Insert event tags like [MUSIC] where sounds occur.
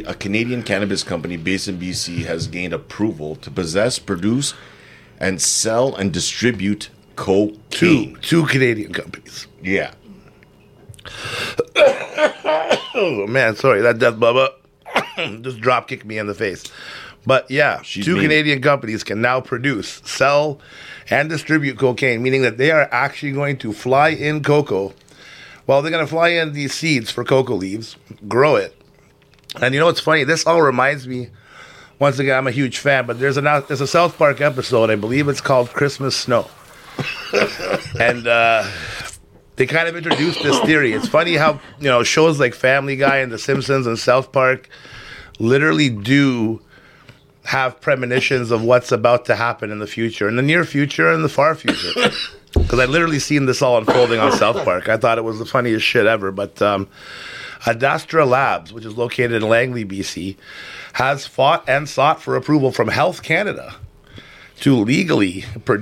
A Canadian cannabis company based in BC has gained approval to possess, produce, and sell and distribute Two, cocaine. two Canadian companies. Yeah. [COUGHS] Oh man, sorry, that death bubba [COUGHS] just drop kicked me in the face. But yeah, She's two mean. Canadian companies can now produce, sell, and distribute cocaine, meaning that they are actually going to fly in cocoa. Well, they're going to fly in these seeds for cocoa leaves, grow it. And you know what's funny? This all reminds me. Once again, I'm a huge fan, but there's a there's a South Park episode. I believe it's called Christmas Snow, [LAUGHS] and uh, they kind of introduced this theory. It's funny how you know shows like Family Guy and The Simpsons and South Park literally do have premonitions of what's about to happen in the future, in the near future and the far future. [LAUGHS] Because I literally seen this all unfolding on South Park. I thought it was the funniest shit ever. But um, Adastra Labs, which is located in Langley, BC, has fought and sought for approval from Health Canada to legally produce.